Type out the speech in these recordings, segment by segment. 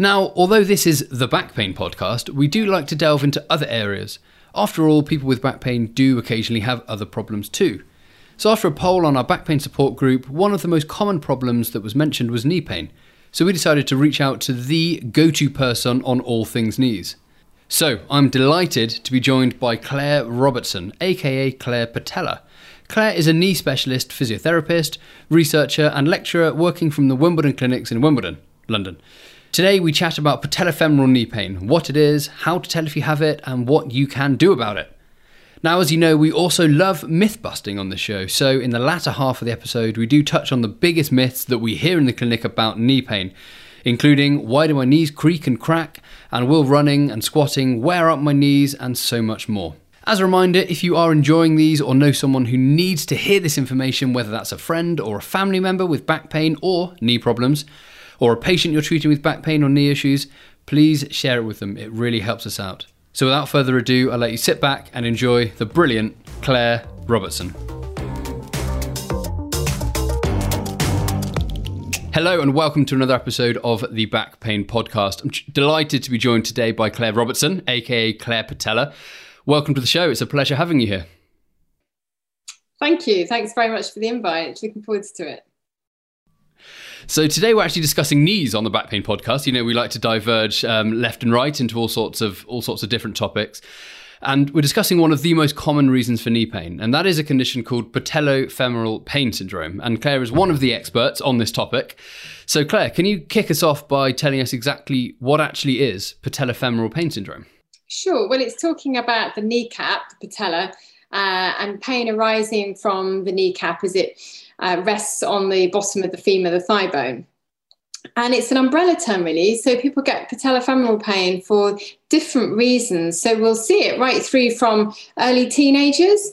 Now, although this is the Back Pain Podcast, we do like to delve into other areas. After all, people with back pain do occasionally have other problems too. So, after a poll on our back pain support group, one of the most common problems that was mentioned was knee pain. So, we decided to reach out to the go to person on all things knees. So, I'm delighted to be joined by Claire Robertson, aka Claire Patella. Claire is a knee specialist, physiotherapist, researcher, and lecturer working from the Wimbledon clinics in Wimbledon, London. Today, we chat about patellofemoral knee pain, what it is, how to tell if you have it, and what you can do about it. Now, as you know, we also love myth busting on the show, so in the latter half of the episode, we do touch on the biggest myths that we hear in the clinic about knee pain including why do my knees creak and crack, and will running and squatting wear up my knees, and so much more. As a reminder, if you are enjoying these or know someone who needs to hear this information, whether that's a friend or a family member with back pain or knee problems, or a patient you're treating with back pain or knee issues, please share it with them. It really helps us out. So without further ado, I'll let you sit back and enjoy the brilliant Claire Robertson. Hello and welcome to another episode of the Back Pain Podcast. I'm delighted to be joined today by Claire Robertson, aka Claire Patella. Welcome to the show. It's a pleasure having you here. Thank you. Thanks very much for the invite. Looking forward to it. So today we're actually discussing knees on the Back Pain Podcast. You know, we like to diverge um, left and right into all sorts of all sorts of different topics. And we're discussing one of the most common reasons for knee pain, and that is a condition called patellofemoral pain syndrome. And Claire is one of the experts on this topic. So, Claire, can you kick us off by telling us exactly what actually is patellofemoral pain syndrome? Sure. Well, it's talking about the kneecap, the patella, uh, and pain arising from the kneecap as it uh, rests on the bottom of the femur, the thigh bone. And it's an umbrella term really so people get patellofemoral pain for different reasons. So we'll see it right through from early teenagers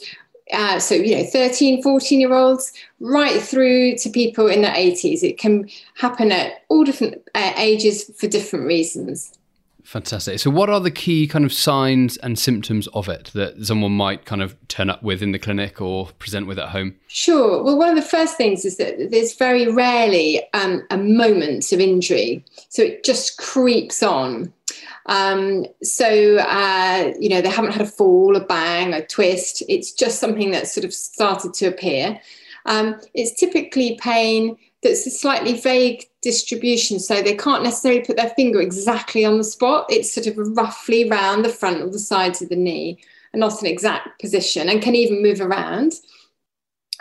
uh, so you know 13 14 year olds right through to people in their 80s it can happen at all different uh, ages for different reasons Fantastic. So, what are the key kind of signs and symptoms of it that someone might kind of turn up with in the clinic or present with at home? Sure. Well, one of the first things is that there's very rarely um, a moment of injury. So, it just creeps on. Um, so, uh, you know, they haven't had a fall, a bang, a twist. It's just something that's sort of started to appear. Um, it's typically pain that's a slightly vague distribution. So they can't necessarily put their finger exactly on the spot. It's sort of roughly round the front or the sides of the knee and not an exact position and can even move around.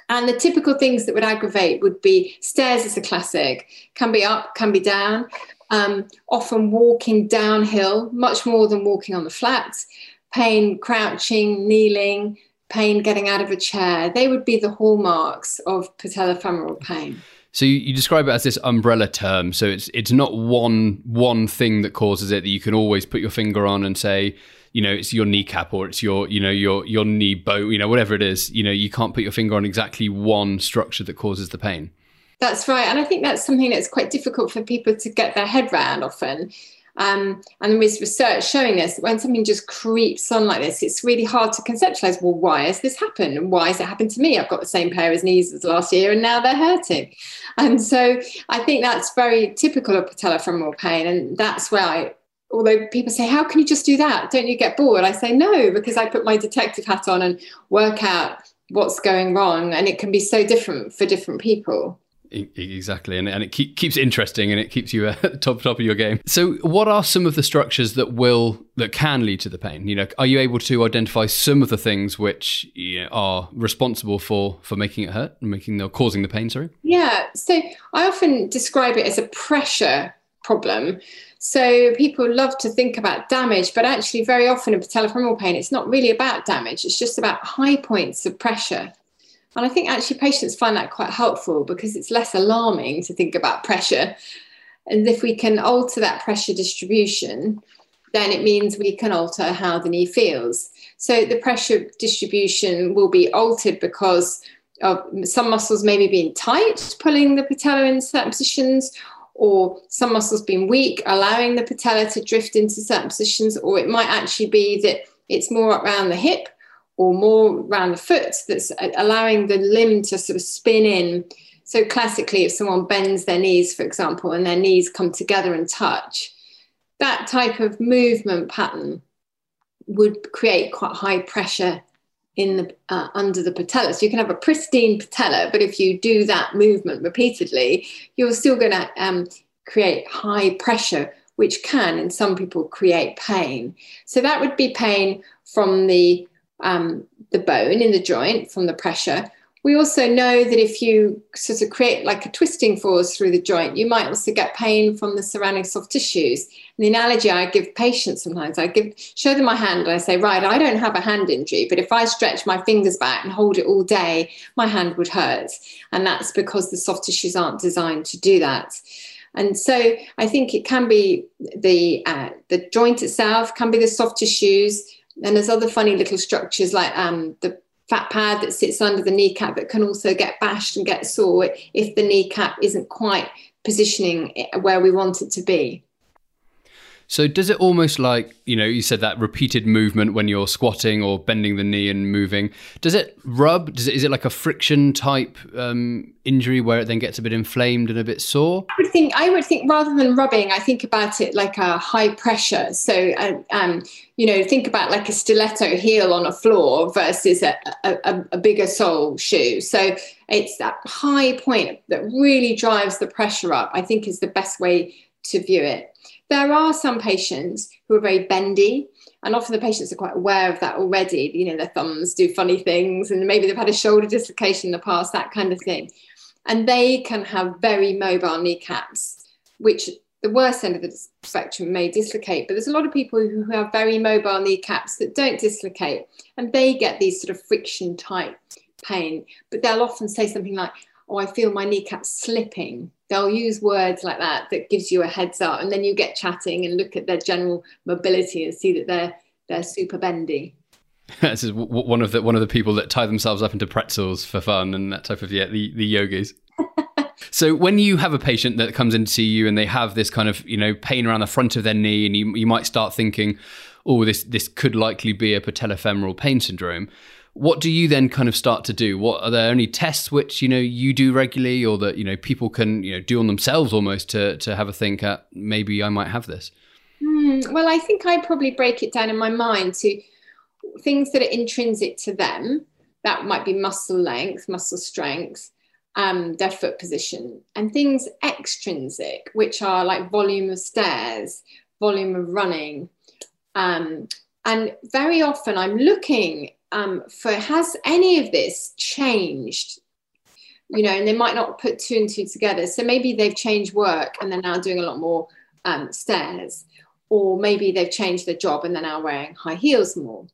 And the typical things that would aggravate would be stairs is a classic, can be up, can be down, um, often walking downhill, much more than walking on the flats, pain crouching, kneeling, pain getting out of a chair. They would be the hallmarks of patellofemoral pain. So you, you, describe it as this umbrella term. So it's it's not one one thing that causes it that you can always put your finger on and say, you know, it's your kneecap or it's your you know your your knee bone, you know, whatever it is. You know, you can't put your finger on exactly one structure that causes the pain. That's right, and I think that's something that's quite difficult for people to get their head around often. Um, and there is research showing this when something just creeps on like this, it's really hard to conceptualize. Well, why has this happened? And why has it happened to me? I've got the same pair of knees as last year, and now they're hurting. And so I think that's very typical of patellofemoral pain, and that's where I. Although people say, How can you just do that? Don't you get bored? I say, No, because I put my detective hat on and work out what's going wrong. And it can be so different for different people. Exactly, and, and it keep, keeps interesting, and it keeps you uh, at the top top of your game. So, what are some of the structures that will that can lead to the pain? You know, are you able to identify some of the things which you know, are responsible for for making it hurt making the causing the pain? Sorry. Yeah. So I often describe it as a pressure problem. So people love to think about damage, but actually, very often in patellofemoral pain, it's not really about damage. It's just about high points of pressure. And I think actually patients find that quite helpful because it's less alarming to think about pressure. And if we can alter that pressure distribution, then it means we can alter how the knee feels. So the pressure distribution will be altered because of some muscles maybe being tight, pulling the patella in certain positions, or some muscles being weak, allowing the patella to drift into certain positions, or it might actually be that it's more around the hip or more around the foot that's allowing the limb to sort of spin in. So, classically, if someone bends their knees, for example, and their knees come together and touch, that type of movement pattern would create quite high pressure in the uh, under the patella. So you can have a pristine patella, but if you do that movement repeatedly, you're still going to um, create high pressure, which can, in some people, create pain. So that would be pain from the um, the bone in the joint from the pressure. We also know that if you sort of create like a twisting force through the joint, you might also get pain from the surrounding soft tissues. And the analogy I give patients sometimes, I give show them my hand and I say, right, I don't have a hand injury, but if I stretch my fingers back and hold it all day, my hand would hurt. And that's because the soft tissues aren't designed to do that. And so I think it can be the uh, the joint itself, can be the soft tissues, and there's other funny little structures like um, the fat pad that sits under the kneecap that can also get bashed and get sore if the kneecap isn't quite positioning where we want it to be. So does it almost like, you know, you said that repeated movement when you're squatting or bending the knee and moving, does it rub? Does it, is it like a friction type um, injury where it then gets a bit inflamed and a bit sore? I would think, I would think rather than rubbing, I think about it like a high pressure. So, uh, um, you know, think about like a stiletto heel on a floor versus a, a, a bigger sole shoe. So it's that high point that really drives the pressure up, I think is the best way to view it. There are some patients who are very bendy, and often the patients are quite aware of that already. You know, their thumbs do funny things, and maybe they've had a shoulder dislocation in the past, that kind of thing. And they can have very mobile kneecaps, which the worst end of the spectrum may dislocate. But there's a lot of people who have very mobile kneecaps that don't dislocate, and they get these sort of friction type pain. But they'll often say something like, Oh, I feel my kneecap slipping they'll use words like that that gives you a heads up. And then you get chatting and look at their general mobility and see that they're they're super bendy. This is one of the one of the people that tie themselves up into pretzels for fun and that type of yeah the the yogis. So when you have a patient that comes in to see you and they have this kind of you know pain around the front of their knee and you, you might start thinking oh this this could likely be a patellofemoral pain syndrome what do you then kind of start to do? What are there any tests which you know you do regularly, or that you know people can you know do on themselves almost to to have a think at maybe I might have this? Mm, well, I think I probably break it down in my mind to things that are intrinsic to them. That might be muscle length, muscle strength, um, their foot position, and things extrinsic, which are like volume of stairs, volume of running. Um, and very often I'm looking um, for has any of this changed? You know, and they might not put two and two together. So maybe they've changed work and they're now doing a lot more um, stairs, or maybe they've changed their job and they're now wearing high heels more.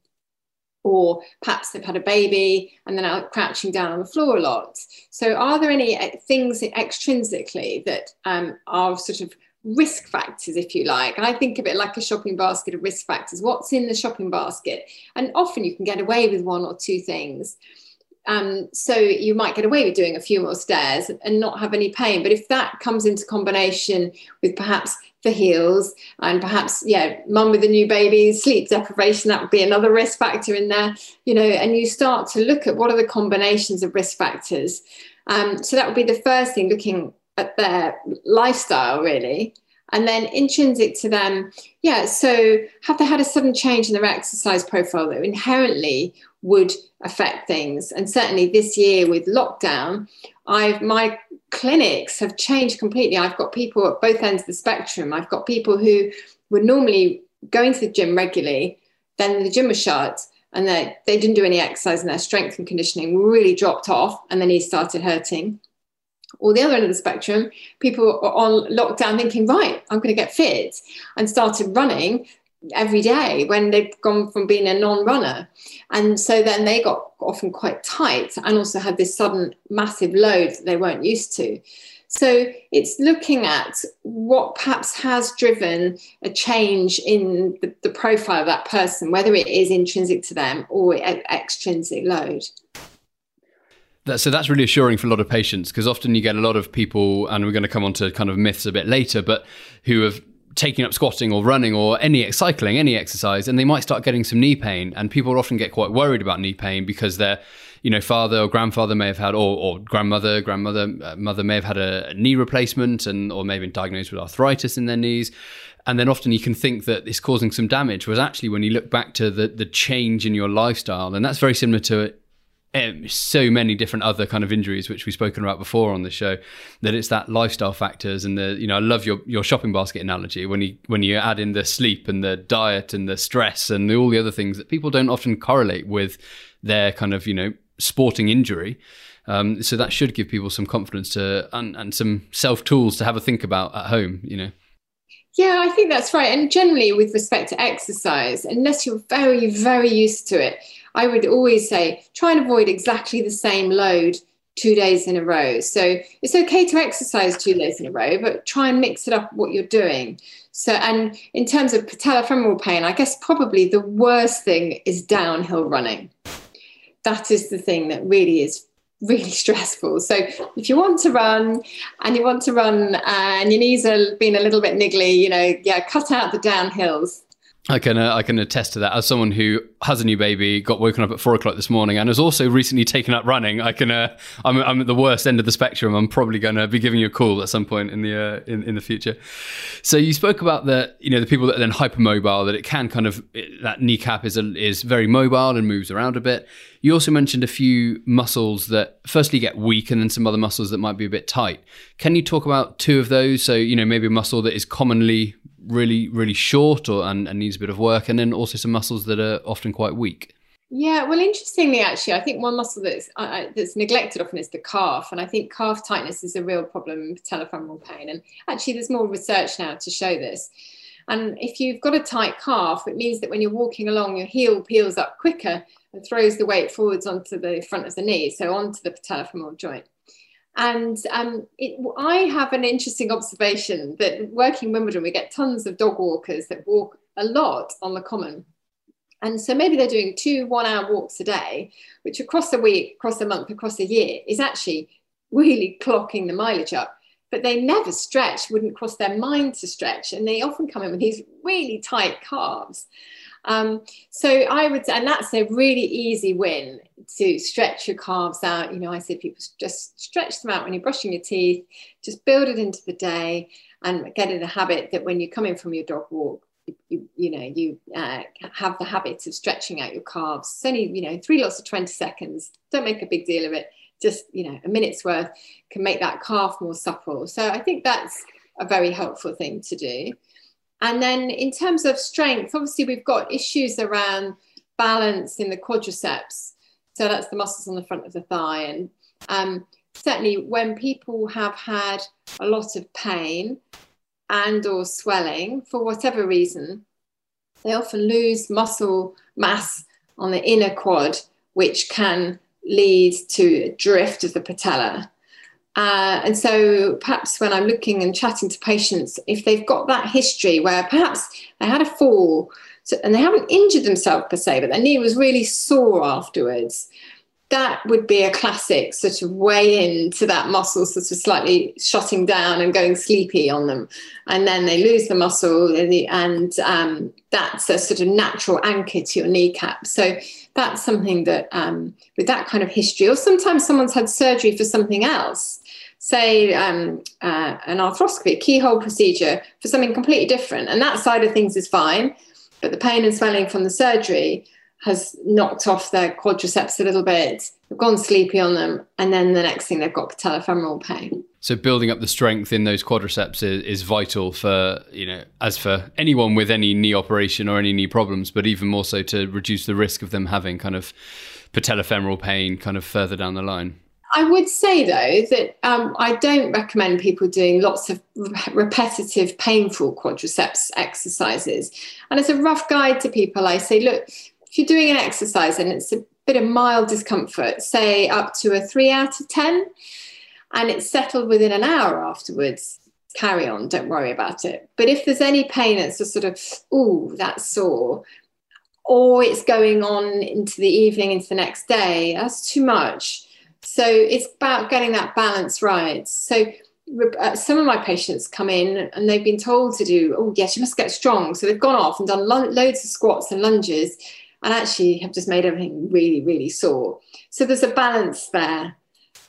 Or perhaps they've had a baby and they're now crouching down on the floor a lot. So, are there any uh, things extrinsically that um, are sort of risk factors, if you like. And I think of it like a shopping basket of risk factors. What's in the shopping basket? And often you can get away with one or two things. Um, so you might get away with doing a few more stairs and not have any pain. But if that comes into combination with perhaps the heels and perhaps, yeah, mum with a new baby, sleep deprivation, that would be another risk factor in there, you know, and you start to look at what are the combinations of risk factors. Um, so that would be the first thing, looking at their lifestyle really. And then intrinsic to them yeah so have they had a sudden change in their exercise profile that inherently would affect things? And certainly this year with lockdown i've my clinics have changed completely. I've got people at both ends of the spectrum. I've got people who were normally going to the gym regularly then the gym was shut and they, they didn't do any exercise and their strength and conditioning really dropped off and then he started hurting or the other end of the spectrum, people are on lockdown thinking, right, I'm going to get fit and started running every day when they've gone from being a non-runner and so then they got often quite tight and also had this sudden massive load that they weren't used to So it's looking at what perhaps has driven a change in the, the profile of that person, whether it is intrinsic to them or extrinsic load. That, so that's really assuring for a lot of patients because often you get a lot of people, and we're going to come on to kind of myths a bit later, but who have taken up squatting or running or any cycling, any exercise, and they might start getting some knee pain. And people often get quite worried about knee pain because their, you know, father or grandfather may have had, or, or grandmother, grandmother, uh, mother may have had a, a knee replacement, and or maybe been diagnosed with arthritis in their knees. And then often you can think that it's causing some damage, whereas actually when you look back to the the change in your lifestyle, and that's very similar to um, so many different other kind of injuries which we've spoken about before on the show that it's that lifestyle factors and the you know I love your your shopping basket analogy when you when you add in the sleep and the diet and the stress and the, all the other things that people don't often correlate with their kind of you know sporting injury um, so that should give people some confidence to and, and some self tools to have a think about at home you know yeah, I think that's right. And generally, with respect to exercise, unless you're very, very used to it, I would always say try and avoid exactly the same load two days in a row. So it's okay to exercise two days in a row, but try and mix it up what you're doing. So, and in terms of patellofemoral pain, I guess probably the worst thing is downhill running. That is the thing that really is really stressful. So if you want to run and you want to run uh, and your knees are being a little bit niggly, you know, yeah, cut out the downhills. I can uh, I can attest to that. As someone who has a new baby, got woken up at four o'clock this morning, and has also recently taken up running, I can uh, I'm, I'm at the worst end of the spectrum. I'm probably going to be giving you a call at some point in the uh, in in the future. So you spoke about the you know the people that are then hypermobile that it can kind of it, that kneecap is a, is very mobile and moves around a bit. You also mentioned a few muscles that firstly get weak, and then some other muscles that might be a bit tight. Can you talk about two of those? So you know maybe a muscle that is commonly really really short or and, and needs a bit of work and then also some muscles that are often quite weak yeah, well, interestingly, actually, I think one muscle that's uh, that's neglected often is the calf, and I think calf tightness is a real problem in patellofemoral pain. And actually, there's more research now to show this. And if you've got a tight calf, it means that when you're walking along, your heel peels up quicker and throws the weight forwards onto the front of the knee, so onto the patellofemoral joint. And um, it, I have an interesting observation that working in Wimbledon, we get tons of dog walkers that walk a lot on the common. And so maybe they're doing two one hour walks a day, which across a week, across a month, across a year is actually really clocking the mileage up. But they never stretch, wouldn't cross their mind to stretch. And they often come in with these really tight calves. Um, so I would, and that's a really easy win to stretch your calves out. You know, I say people just stretch them out when you're brushing your teeth, just build it into the day and get in a habit that when you come in from your dog walk, you, you know, you uh, have the habit of stretching out your calves. It's only, you know, three lots of 20 seconds. Don't make a big deal of it. Just, you know, a minute's worth can make that calf more supple. So I think that's a very helpful thing to do. And then in terms of strength, obviously we've got issues around balance in the quadriceps. So that's the muscles on the front of the thigh. And um, certainly when people have had a lot of pain and or swelling for whatever reason, they often lose muscle mass on the inner quad, which can lead to a drift of the patella. Uh, and so perhaps when I'm looking and chatting to patients, if they've got that history where perhaps they had a fall so, and they haven't injured themselves per se, but their knee was really sore afterwards, that would be a classic sort of way into that muscle sort of slightly shutting down and going sleepy on them. And then they lose the muscle and um, that's a sort of natural anchor to your kneecap. So that's something that um, with that kind of history or sometimes someone's had surgery for something else. Say um, uh, an arthroscopy keyhole procedure for something completely different and that side of things is fine but the pain and swelling from the surgery has knocked off their quadriceps a little bit, they've gone sleepy on them, and then the next thing they've got patellofemoral pain. So building up the strength in those quadriceps is, is, vital for you know as for anyone with any knee operation or any knee problems, but even more so to reduce the risk of them having kind of patellofemoral pain kind of further down the line. I would say though that um, I don't recommend people doing lots of repetitive, painful quadriceps exercises. And as a rough guide to people, I say, look, if you're doing an exercise and it's a bit of mild discomfort, say up to a three out of 10, and it's settled within an hour afterwards, carry on, don't worry about it. But if there's any pain that's just sort of, oh, that's sore, or it's going on into the evening, into the next day, that's too much. So it's about getting that balance right. So uh, some of my patients come in and they've been told to do, oh, yes, you must get strong. So they've gone off and done lo- loads of squats and lunges and actually have just made everything really, really sore. So there's a balance there.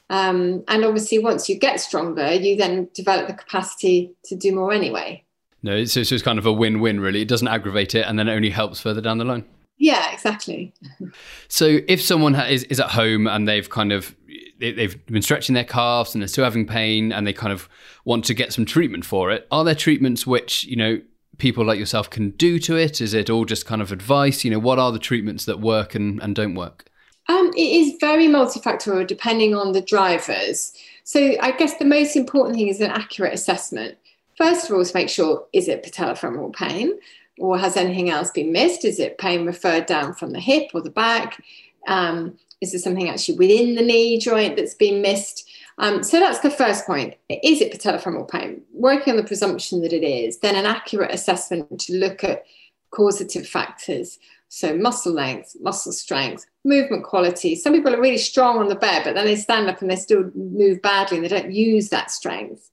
Um, and obviously, once you get stronger, you then develop the capacity to do more anyway. No, so, so it's kind of a win win, really. It doesn't aggravate it and then it only helps further down the line. Yeah, exactly. So if someone is, is at home and they've kind of they've been stretching their calves and they're still having pain and they kind of want to get some treatment for it, are there treatments which you know people like yourself can do to it? Is it all just kind of advice? You know, what are the treatments that work and, and don't work? Um, it is very multifactorial depending on the drivers. So I guess the most important thing is an accurate assessment. First of all, to make sure is it patellofemoral pain or has anything else been missed? Is it pain referred down from the hip or the back? Um, is there something actually within the knee joint that's been missed? Um, so that's the first point. Is it patellofemoral pain? Working on the presumption that it is, then an accurate assessment to look at causative factors. So muscle length, muscle strength, movement quality. Some people are really strong on the bed, but then they stand up and they still move badly and they don't use that strength.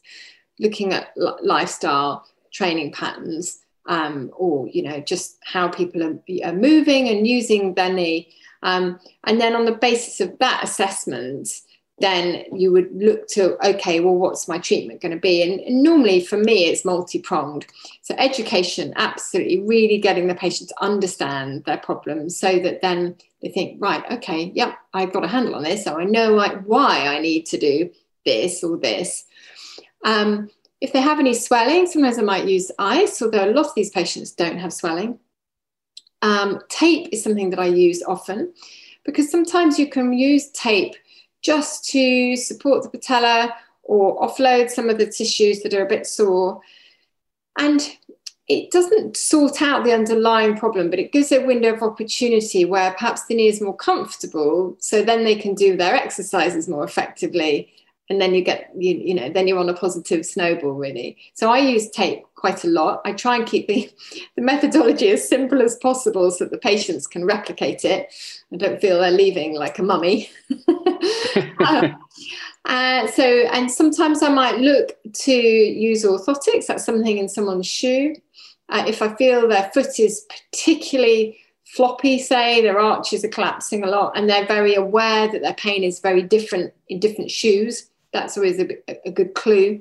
Looking at lifestyle, training patterns, um, or you know just how people are, are moving and using their knee. Um, and then on the basis of that assessment, then you would look to okay well what's my treatment going to be? And, normally for me it's multi-pronged. So education absolutely really getting the patient to understand their problems so that then they think right okay yep i've got a handle on this so i know like why i need to do this or this. Um, if they have any swelling sometimes i might use ice although a lot of these patients don't have swelling um, tape is something that i use often because sometimes you can use tape just to support the patella or offload some of the tissues that are a bit sore. And it doesn't sort out the underlying problem, but it gives a window of opportunity where perhaps the knee is more comfortable. So then they can do their exercises more effectively. And then you get, you, you know, then you're on a positive snowball, really. So I use tape quite a lot. I try and keep the, the methodology as simple as possible so that the patients can replicate it and don't feel they're leaving like a mummy. um, uh, so, and sometimes I might look to use orthotics. That's something in someone's shoe. Uh, if I feel their foot is particularly floppy, say their arches are collapsing a lot, and they're very aware that their pain is very different in different shoes, that's always a, a good clue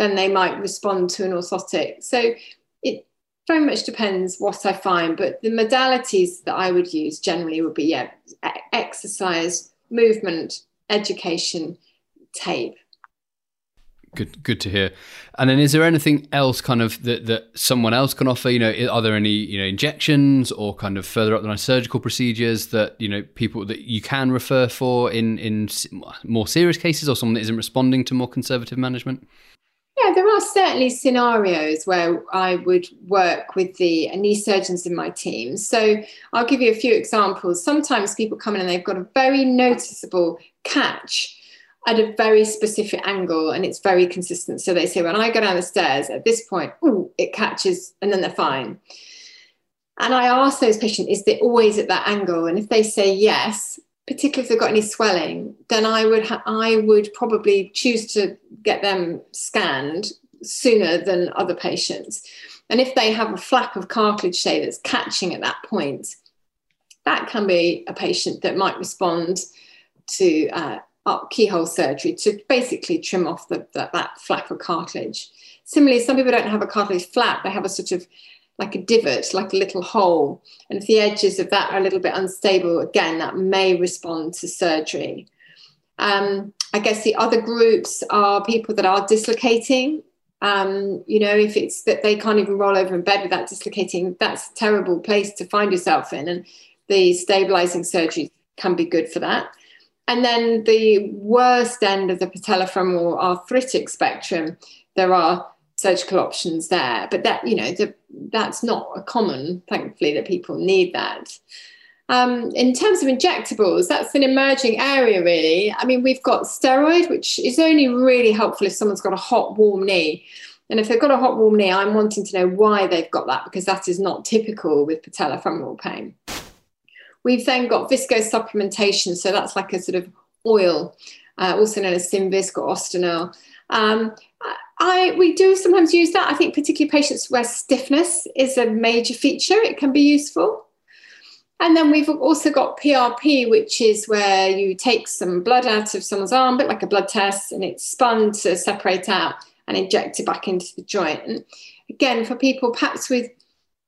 then they might respond to an orthotic. So it very much depends what I find, but the modalities that I would use generally would be yeah, exercise, movement, education, tape. Good, good to hear. And then, is there anything else, kind of that that someone else can offer? You know, are there any you know injections or kind of further up the line surgical procedures that you know people that you can refer for in in more serious cases, or someone that isn't responding to more conservative management? Yeah, there are certainly scenarios where I would work with the uh, knee surgeons in my team. So I'll give you a few examples. Sometimes people come in and they've got a very noticeable catch at a very specific angle and it's very consistent. So they say, when I go down the stairs at this point, ooh, it catches and then they're fine. And I ask those patients, is it always at that angle? And if they say yes, particularly if they've got any swelling, then I would ha- I would probably choose to get them scanned sooner than other patients. And if they have a flap of cartilage, say that's catching at that point, that can be a patient that might respond to uh, keyhole surgery to basically trim off the, the, that flap of cartilage. Similarly, some people don't have a cartilage flap; they have a sort of like a divot, like a little hole. And if the edges of that are a little bit unstable, again, that may respond to surgery. Um, I guess the other groups are people that are dislocating. Um, you know, if it's that they can't even roll over in bed without dislocating, that's a terrible place to find yourself in. And the stabilizing surgery can be good for that. And then the worst end of the patellofemoral arthritic spectrum, there are surgical options there. But that, you know, the, that's not a common, thankfully, that people need that. Um, in terms of injectables, that's an emerging area, really. I mean, we've got steroid, which is only really helpful if someone's got a hot, warm knee. And if they've got a hot, warm knee, I'm wanting to know why they've got that because that is not typical with patellofemoral pain. We've then got viscosupplementation, so that's like a sort of oil, uh, also known as Synvisc or Ostenil. Um, I we do sometimes use that. I think particularly patients where stiffness is a major feature, it can be useful. And then we've also got PRP, which is where you take some blood out of someone's arm, a bit like a blood test, and it's spun to separate out and inject it back into the joint. And again, for people perhaps with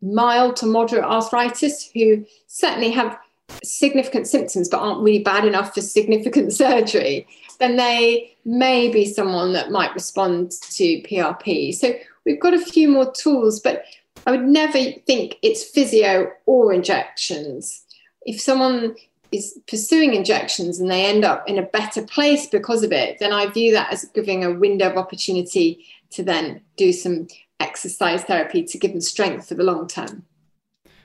mild to moderate arthritis who certainly have significant symptoms but aren't really bad enough for significant surgery, then they may be someone that might respond to PRP. So we've got a few more tools, but I would never think it's physio or injections. If someone is pursuing injections and they end up in a better place because of it, then I view that as giving a window of opportunity to then do some exercise therapy to give them strength for the long term.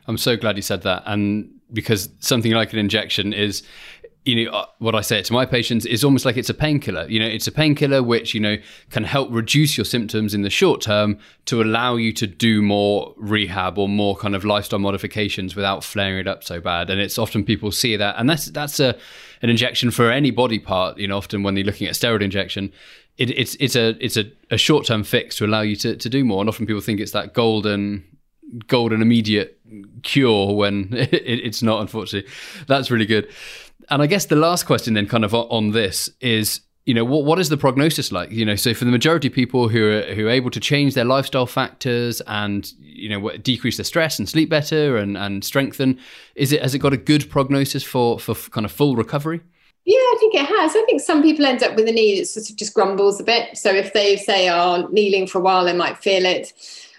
I'm so glad you said that. And because something like an injection is you know uh, what I say to my patients is almost like it's a painkiller. You know, it's a painkiller which you know can help reduce your symptoms in the short term to allow you to do more rehab or more kind of lifestyle modifications without flaring it up so bad. And it's often people see that, and that's that's a an injection for any body part. You know, often when they're looking at steroid injection, it, it's it's a it's a, a short term fix to allow you to to do more. And often people think it's that golden golden immediate cure when it, it's not. Unfortunately, that's really good and I guess the last question then kind of on this is you know what what is the prognosis like you know so for the majority of people who are who are able to change their lifestyle factors and you know decrease their stress and sleep better and and strengthen is it has it got a good prognosis for for kind of full recovery yeah, I think it has. I think some people end up with a knee that sort of just grumbles a bit. So if they say are oh, kneeling for a while, they might feel it.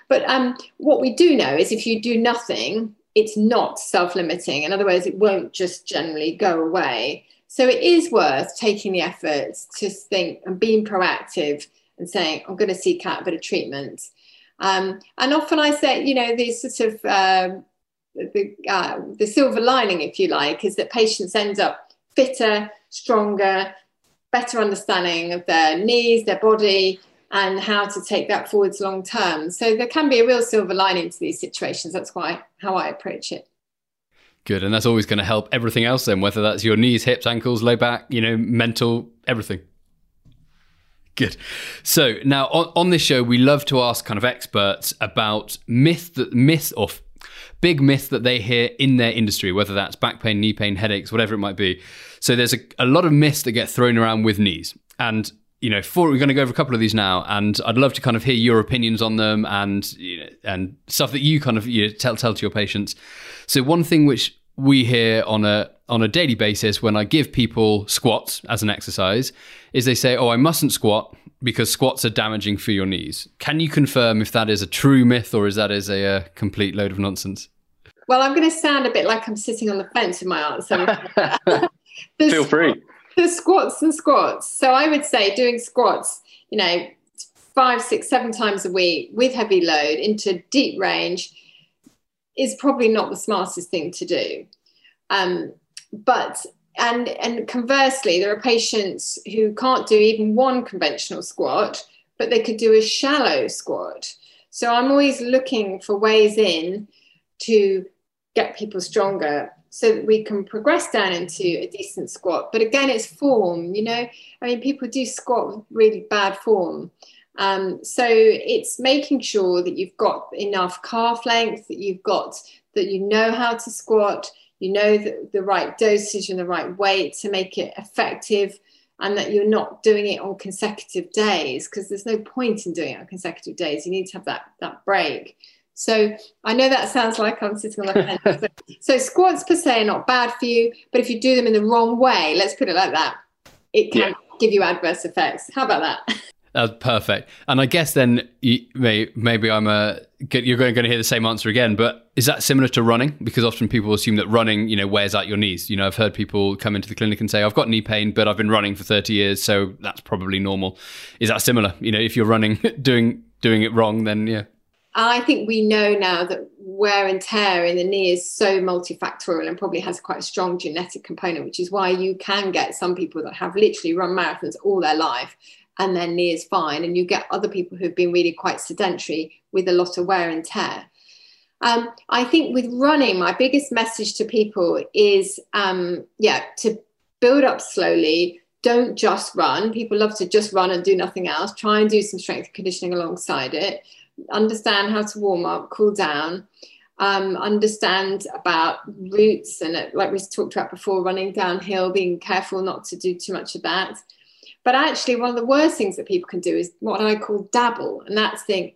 But um, what we do know is if you do nothing, it's not self limiting. In other words, it won't just generally go away. So it is worth taking the effort to think and being proactive and saying, I'm going to seek out a bit of treatment. Um, and often I say, you know, these sort of um, the, uh, the silver lining, if you like, is that patients end up fitter, stronger, better understanding of their knees, their body, and how to take that forwards long term. So there can be a real silver lining to these situations. That's why how I approach it. Good, and that's always going to help everything else then, whether that's your knees, hips, ankles, low back, you know, mental, everything. Good. So now on, on this show, we love to ask kind of experts about myth that myth or big myth that they hear in their industry, whether that's back pain, knee pain, headaches, whatever it might be. So there's a, a lot of myths that get thrown around with knees. And you know, for, we're going to go over a couple of these now, and I'd love to kind of hear your opinions on them and you know, and stuff that you kind of you know, tell tell to your patients. So one thing which we hear on a on a daily basis when I give people squats as an exercise is they say, "Oh, I mustn't squat because squats are damaging for your knees." Can you confirm if that is a true myth or is that is a, a complete load of nonsense? Well, I'm going to sound a bit like I'm sitting on the fence in my answer. Feel free the squats and squats. So I would say doing squats, you know, five, six, seven times a week with heavy load into deep range is probably not the smartest thing to do. Um, but and and conversely, there are patients who can't do even one conventional squat, but they could do a shallow squat. So I'm always looking for ways in to get people stronger so that we can progress down into a decent squat. But again, it's form, you know. I mean, people do squat with really bad form. Um, so it's making sure that you've got enough calf length, that you've got that you know how to squat, you know the, the right dosage and the right weight to make it effective, and that you're not doing it on consecutive days because there's no point in doing it on consecutive days. You need to have that that break. So I know that sounds like I'm sitting on the fence. so squats per se are not bad for you, but if you do them in the wrong way, let's put it like that, it can yeah. give you adverse effects. How about that? That's perfect. And I guess then you, maybe I'm a you're going to hear the same answer again. But is that similar to running? Because often people assume that running, you know, wears out your knees. You know, I've heard people come into the clinic and say, "I've got knee pain, but I've been running for 30 years, so that's probably normal." Is that similar? You know, if you're running, doing doing it wrong, then yeah. I think we know now that wear and tear in the knee is so multifactorial and probably has quite a strong genetic component, which is why you can get some people that have literally run marathons all their life and their knee is fine. And you get other people who've been really quite sedentary with a lot of wear and tear. Um, I think with running, my biggest message to people is, um, yeah, to build up slowly. Don't just run. People love to just run and do nothing else. Try and do some strength conditioning alongside it. Understand how to warm up, cool down. Um, understand about routes and uh, like we talked about before, running downhill, being careful not to do too much of that. But actually, one of the worst things that people can do is what I call dabble, and that's think,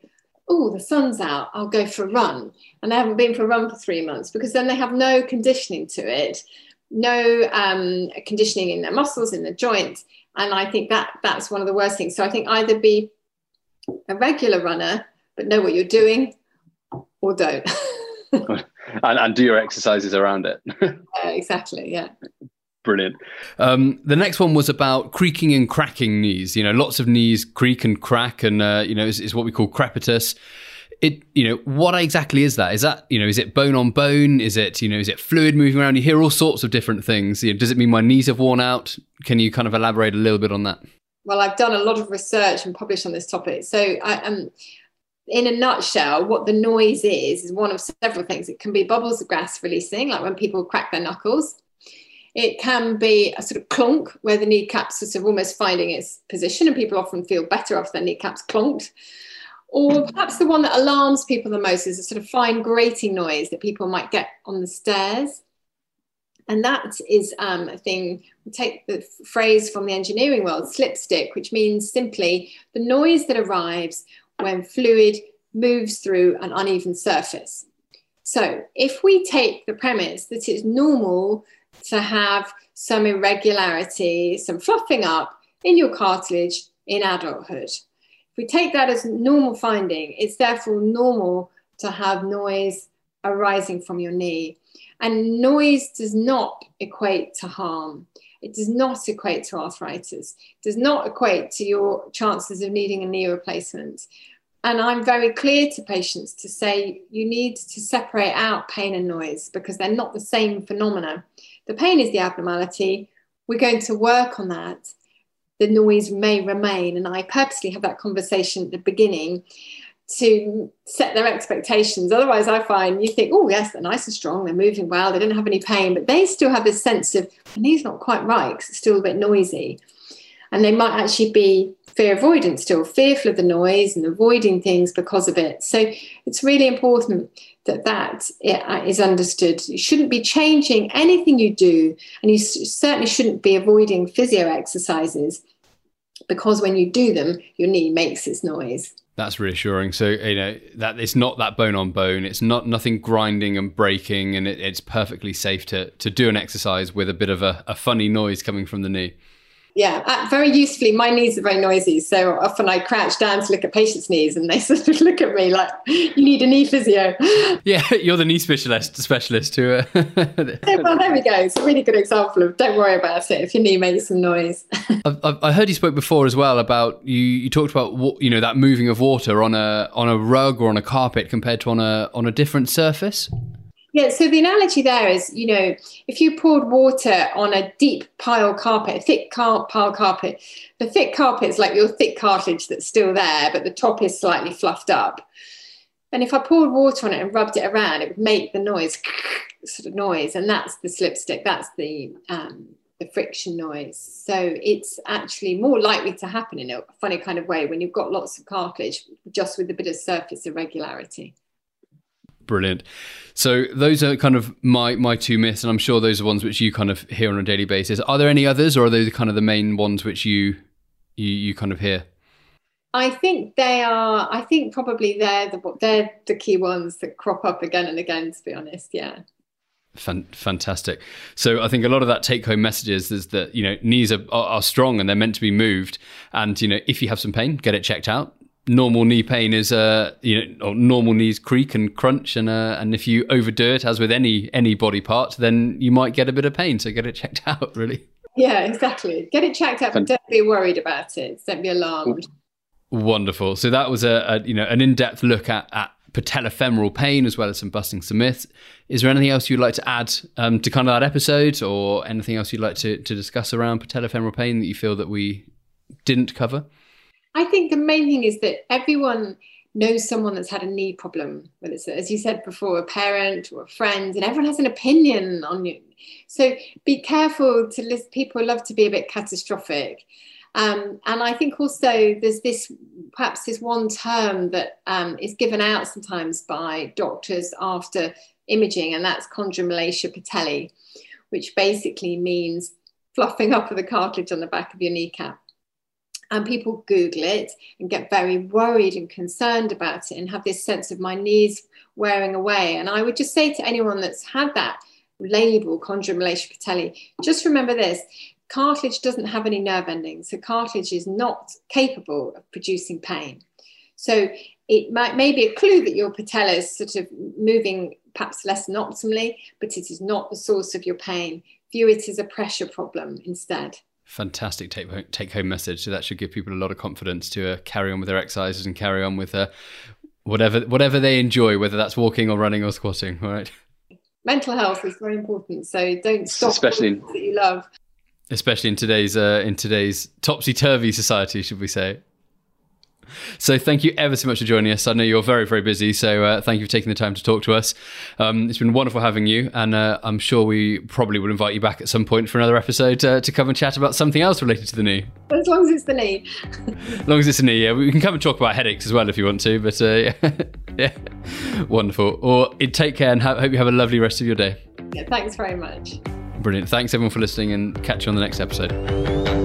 oh, the sun's out, I'll go for a run. And they haven't been for a run for three months because then they have no conditioning to it, no um, conditioning in their muscles, in the joints. And I think that that's one of the worst things. So I think either be a regular runner, but know what you're doing, or don't. and, and, do your exercises around it. yeah, exactly. Yeah. Brilliant. Um, the next one was about creaking and cracking knees. You know, lots of knees creak and crack, and uh, you know, is, is what we call crepitus. It, you know, what exactly is that? Is that, you know, is it bone on bone? Is it, you know, is it fluid moving around? You hear all sorts of different things. You know, does it mean my knees have worn out? Can you kind of elaborate a little bit on that? Well, I've done a lot of research and published on this topic. So, I, um, in a nutshell, what the noise is is one of several things. It can be bubbles of gas releasing, like when people crack their knuckles. It can be a sort of clunk where the kneecap's are sort of almost finding its position, and people often feel better after their kneecaps clonked. Or perhaps the one that alarms people the most is a sort of fine grating noise that people might get on the stairs. And that is um, a thing, take the phrase from the engineering world, slipstick, which means simply the noise that arrives when fluid moves through an uneven surface. So if we take the premise that it's normal to have some irregularity, some fluffing up in your cartilage in adulthood. If we take that as normal finding, it's therefore normal to have noise arising from your knee. And noise does not equate to harm. It does not equate to arthritis. It does not equate to your chances of needing a knee replacement. And I'm very clear to patients to say you need to separate out pain and noise because they're not the same phenomena. The pain is the abnormality. We're going to work on that. The noise may remain. And I purposely have that conversation at the beginning to set their expectations. Otherwise, I find you think, oh, yes, they're nice and strong, they're moving well, they don't have any pain, but they still have this sense of, the knee's not quite right because it's still a bit noisy. And they might actually be fear avoidance still, fearful of the noise and avoiding things because of it. So it's really important that that uh, understood. You shouldn't be changing anything you do, and you certainly shouldn't be avoiding physio exercises because when you do them, your knee makes its noise. That's reassuring. So you know that it's not that bone on bone. It's not nothing grinding and breaking, and it, it's perfectly safe to to do an exercise with a bit of a, a funny noise coming from the knee. Yeah, uh, very usefully. My knees are very noisy, so often I crouch down to look at patients' knees, and they sort of look at me like, "You need a knee physio." Yeah, you're the knee specialist. Specialist who. Uh... well, there we go. It's a really good example of don't worry about it if your knee makes some noise. I've, i heard you spoke before as well about you. You talked about you know that moving of water on a on a rug or on a carpet compared to on a on a different surface. Yeah, so the analogy there is, you know, if you poured water on a deep pile carpet, a thick car- pile carpet, the thick carpet is like your thick cartilage that's still there, but the top is slightly fluffed up. And if I poured water on it and rubbed it around, it would make the noise, sort of noise, and that's the slipstick. That's the um, the friction noise. So it's actually more likely to happen in a funny kind of way when you've got lots of cartilage, just with a bit of surface irregularity. Brilliant. So those are kind of my my two myths, and I'm sure those are ones which you kind of hear on a daily basis. Are there any others, or are those kind of the main ones which you you, you kind of hear? I think they are. I think probably they're the they're the key ones that crop up again and again. To be honest, yeah. fantastic. So I think a lot of that take home messages is that you know knees are, are, are strong and they're meant to be moved, and you know if you have some pain, get it checked out normal knee pain is uh you know or normal knees creak and crunch and uh, and if you overdo it as with any any body part then you might get a bit of pain. So get it checked out really. Yeah exactly. Get it checked out but don't be worried about it. Don't be alarmed. Wonderful. So that was a, a you know an in-depth look at at patellofemoral pain as well as some busting some myths. Is there anything else you'd like to add um, to kind of that episode or anything else you'd like to, to discuss around patellofemoral pain that you feel that we didn't cover? I think the main thing is that everyone knows someone that's had a knee problem, whether it's, as you said before, a parent or a friend, and everyone has an opinion on you. So be careful to list. People love to be a bit catastrophic. Um, and I think also there's this perhaps this one term that um, is given out sometimes by doctors after imaging, and that's chondromalacia patellae, which basically means fluffing up of the cartilage on the back of your kneecap. And people Google it and get very worried and concerned about it and have this sense of my knees wearing away. And I would just say to anyone that's had that label, chondromalacia patellae, just remember this cartilage doesn't have any nerve endings. So cartilage is not capable of producing pain. So it might may be a clue that your patella is sort of moving perhaps less than optimally, but it is not the source of your pain. View it as a pressure problem instead. Fantastic take home, take home message. So that should give people a lot of confidence to uh, carry on with their exercises and carry on with uh, whatever whatever they enjoy, whether that's walking or running or squatting. All right. Mental health is very important, so don't stop especially that you love especially in today's uh, in today's topsy turvy society, should we say? So thank you ever so much for joining us. I know you're very very busy, so uh, thank you for taking the time to talk to us. Um, it's been wonderful having you, and uh, I'm sure we probably will invite you back at some point for another episode uh, to come and chat about something else related to the knee. As long as it's the knee. as long as it's the knee, yeah. We can come and talk about headaches as well if you want to. But uh, yeah, yeah, wonderful. Or take care and ha- hope you have a lovely rest of your day. Yeah, thanks very much. Brilliant. Thanks everyone for listening and catch you on the next episode.